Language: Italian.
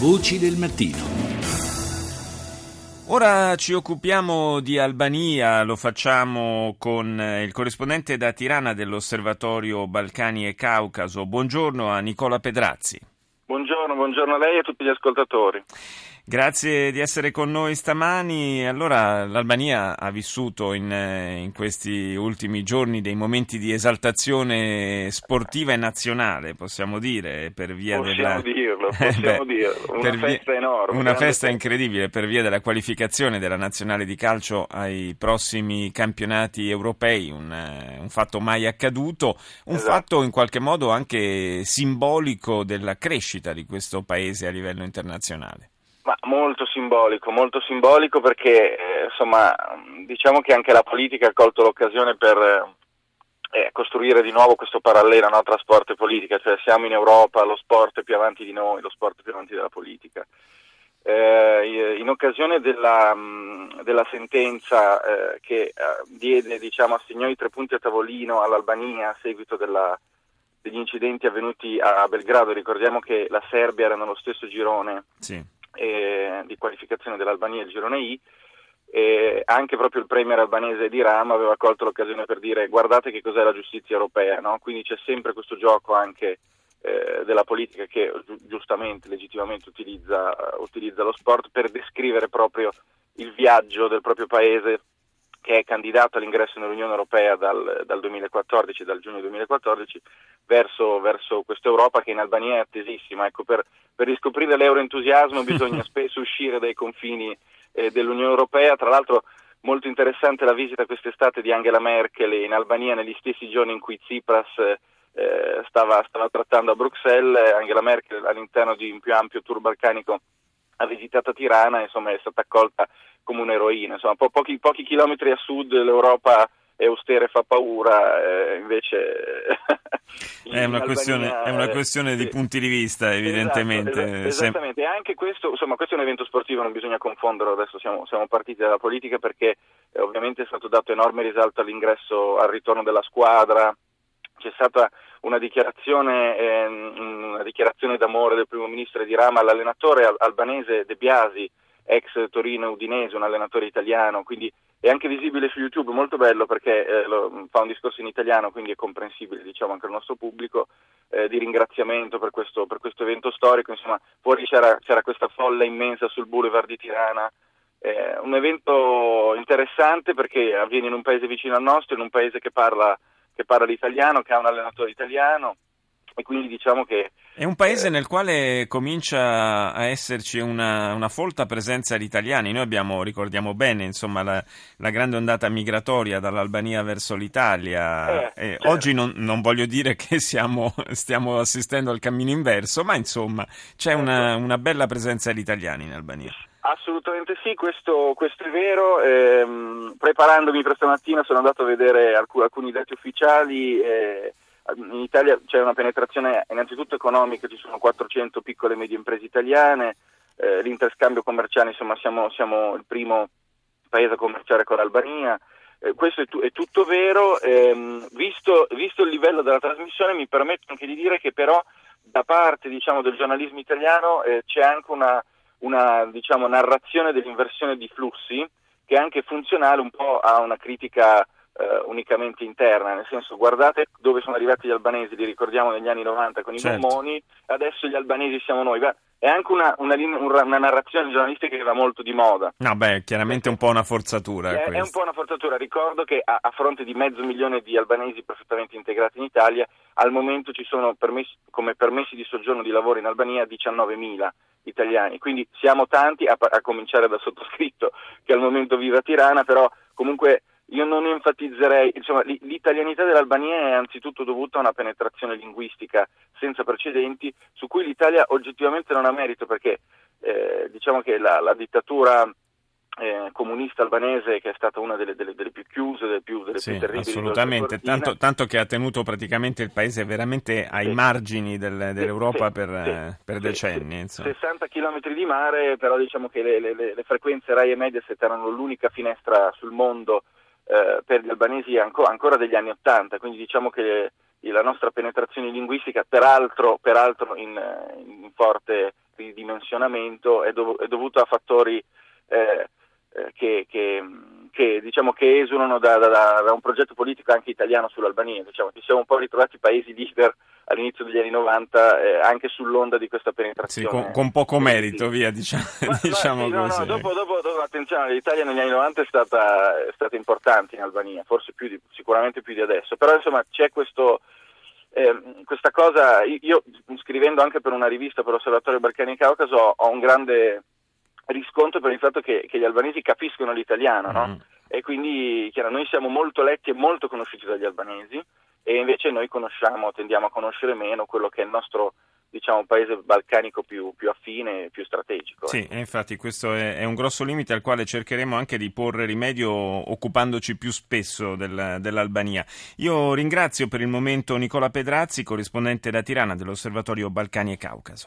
Voci del mattino. Ora ci occupiamo di Albania, lo facciamo con eh, il corrispondente da Tirana dell'Osservatorio Balcani e Caucaso. Buongiorno a Nicola Pedrazzi. Buongiorno, buongiorno a lei e a tutti gli ascoltatori. Grazie di essere con noi stamani. Allora, l'Albania ha vissuto in, eh, in, questi ultimi giorni dei momenti di esaltazione sportiva e nazionale, possiamo dire, per via possiamo della... Dirlo, possiamo Beh, dirlo, una festa via... enorme. Una festa festa. incredibile per via della qualificazione della nazionale di calcio ai prossimi campionati europei, un, eh, un fatto mai accaduto, un esatto. fatto in qualche modo anche simbolico della crescita di questo paese a livello internazionale. Ma molto simbolico, molto simbolico perché eh, insomma diciamo che anche la politica ha colto l'occasione per eh, costruire di nuovo questo parallelo no, tra sport e politica, cioè siamo in Europa, lo sport è più avanti di noi, lo sport è più avanti della politica. Eh, in occasione della, della sentenza eh, che eh, diede, diciamo, assegnò i tre punti a tavolino all'Albania a seguito della, degli incidenti avvenuti a Belgrado, ricordiamo che la Serbia era nello stesso girone. Sì eh, di qualificazione dell'Albania il girone I, e anche proprio il premier albanese di Rama aveva colto l'occasione per dire guardate che cos'è la giustizia europea, no? quindi c'è sempre questo gioco anche eh, della politica che giustamente, legittimamente utilizza, utilizza lo sport per descrivere proprio il viaggio del proprio paese che è candidato all'ingresso nell'Unione Europea dal, dal 2014, dal giugno 2014, verso, verso questa Europa che in Albania è attesissima. Ecco, per, per riscoprire l'euroentusiasmo bisogna spesso uscire dai confini eh, dell'Unione Europea. Tra l'altro molto interessante la visita quest'estate di Angela Merkel in Albania negli stessi giorni in cui Tsipras eh, stava, stava, trattando a Bruxelles. Angela Merkel all'interno di un più ampio tour balcanico ha visitato Tirana, insomma è stata accolta come un'eroina. Insomma, po- pochi, pochi, chilometri a sud l'Europa è austera e fa paura, eh, invece... è, una questione, è una questione, di punti di vista, esatto, evidentemente. Esatto, esattamente, e anche questo, insomma, questo è un evento sportivo, non bisogna confonderlo, adesso siamo, siamo partiti dalla politica perché eh, ovviamente è stato dato enorme risalto all'ingresso, al ritorno della squadra, c'è stata una dichiarazione, eh, una dichiarazione d'amore del primo ministro di Rama all'allenatore albanese De Biasi, ex Torino Udinese, un allenatore italiano, quindi è anche visibile su YouTube, molto bello perché eh, lo, fa un discorso in italiano, quindi è comprensibile diciamo, anche al nostro pubblico, eh, di ringraziamento per questo, per questo, evento storico, insomma fuori c'era, c'era, questa folla immensa sul boulevard di Tirana, eh, un evento interessante perché avviene in un paese vicino al nostro, in un paese che parla, che parla l'italiano, che ha un allenatore italiano e quindi diciamo che... È un paese eh, nel quale comincia a esserci una, una, folta presenza di italiani. Noi abbiamo, ricordiamo bene, insomma, la, la grande ondata migratoria dall'Albania verso l'Italia. Eh, certo. Oggi non, non, voglio dire che siamo, stiamo assistendo al cammino inverso, ma insomma c'è certo. una, una, bella presenza di italiani in Albania. Assolutamente sì, questo, questo è vero. Eh, preparandomi per stamattina sono andato a vedere alc- alcuni dati ufficiali. Eh, in Italia c'è una penetrazione innanzitutto economica, ci sono 400 piccole e medie imprese italiane, eh, l'interscambio commerciale, insomma siamo, siamo, il primo paese a commerciare con l'Albania, eh, questo è, tu, è, tutto vero, ehm, visto, visto, il livello della trasmissione mi permetto anche di dire che però da parte diciamo, del giornalismo italiano eh, c'è anche una, una diciamo, narrazione dell'inversione di flussi che è anche funzionale un po' a una critica eh, unicamente interna, nel senso guardate dove sono arrivati gli albanesi, li ricordiamo negli anni 90 con i certo. bomboni, adesso gli albanesi siamo noi. Beh, è anche una, una, una, narrazione giornalistica che va molto di moda. No, beh, chiaramente è un po' una forzatura. È, è un po' una forzatura. Ricordo che a, a, fronte di mezzo milione di albanesi perfettamente integrati in Italia, al momento ci sono permessi, come permessi di soggiorno di lavoro in Albania 19.000 italiani. Quindi siamo tanti, a, a cominciare dal sottoscritto che al momento vive a Tirana, però comunque io non enfatizzerei, insomma, l'italianità dell'Albania è anzitutto dovuta a una penetrazione linguistica senza precedenti, su cui l'Italia oggettivamente non ha merito, perché eh, diciamo che la, la dittatura eh, comunista albanese, che è stata una delle, delle, delle più chiuse, delle più, delle sì, più terribili. Assolutamente, tanto, tanto, che ha tenuto praticamente il paese veramente ai sì. margini del, dell'Europa sì, per, per decenni. 60 km di mare, però diciamo che le, le, le frequenze RAI e Mediaset erano l'unica finestra sul mondo eh, per gli albanesi anco, ancora degli anni Ottanta, quindi diciamo che la nostra penetrazione linguistica, peraltro, peraltro in, in, forte ridimensionamento, è, dov- è, dovuta a fattori eh, eh, che, che, che, diciamo, che esulano da, da, da, un progetto politico anche italiano sull'Albania. Diciamo, ci siamo un po' ritrovati paesi leader all'inizio degli anni 90 eh, anche sull'onda di questa penetrazione. Sì, con, con poco merito, sì. via, diciamo, ma, diciamo ma, sì, no, no, dopo, dopo, dopo, attenzione, l'Italia negli anni 90 è stata, è stata importante in Albania, forse più di, sicuramente più di adesso, però insomma c'è questo... Eh, questa cosa, io scrivendo anche per una rivista per l'Osservatorio Balcani Caucaso ho un grande riscontro per il fatto che, che gli albanesi capiscono l'italiano, no? mm. E quindi chiaro, noi siamo molto letti e molto conosciuti dagli albanesi e invece noi conosciamo, tendiamo a conoscere meno quello che è il nostro diciamo, paese balcanico più, più affine e più strategico. Sì, ecco. infatti questo è, è, un grosso limite al quale cercheremo anche di porre rimedio occupandoci più spesso del, dell'Albania. Io ringrazio per il momento Nicola Pedrazzi, corrispondente da Tirana dell'Osservatorio Balcani e Caucaso.